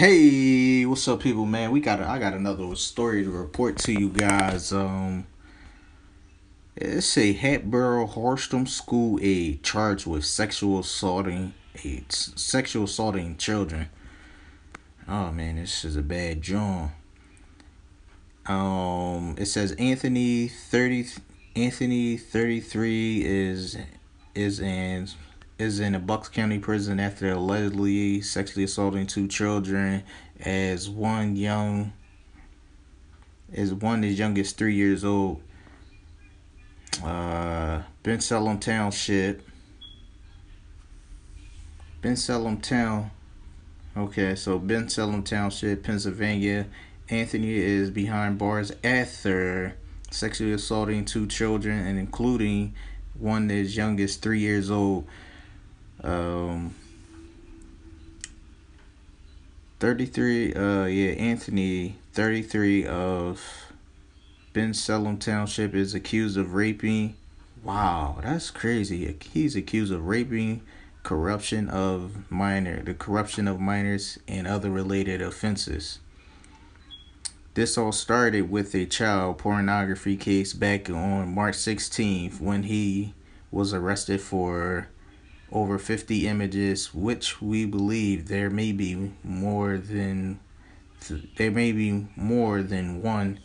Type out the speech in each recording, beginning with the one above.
Hey, what's up, people? Man, we got a, I got another story to report to you guys. Um, it's a Hatboro Horsham school aide charged with sexual assaulting a sexual assaulting children. Oh man, this is a bad job. Um, it says Anthony thirty Anthony thirty three is is in is in a Bucks County prison after allegedly sexually assaulting two children as one young as one as young as three years old. Uh Bensalem Township. Bensalem Town. Okay, so Bensalem Township, Pennsylvania. Anthony is behind bars after sexually assaulting two children and including one as young as three years old. Um, 33, uh, yeah, Anthony, 33 of Bensalem Township is accused of raping. Wow, that's crazy. He's accused of raping, corruption of minor, the corruption of minors, and other related offenses. This all started with a child pornography case back on March 16th when he was arrested for over 50 images, which we believe there may be more than there may be more than one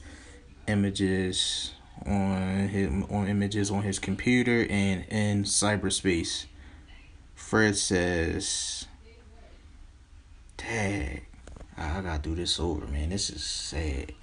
images on him on images on his computer and in cyberspace. Fred says, "Tag, I gotta do this over, man. This is sad."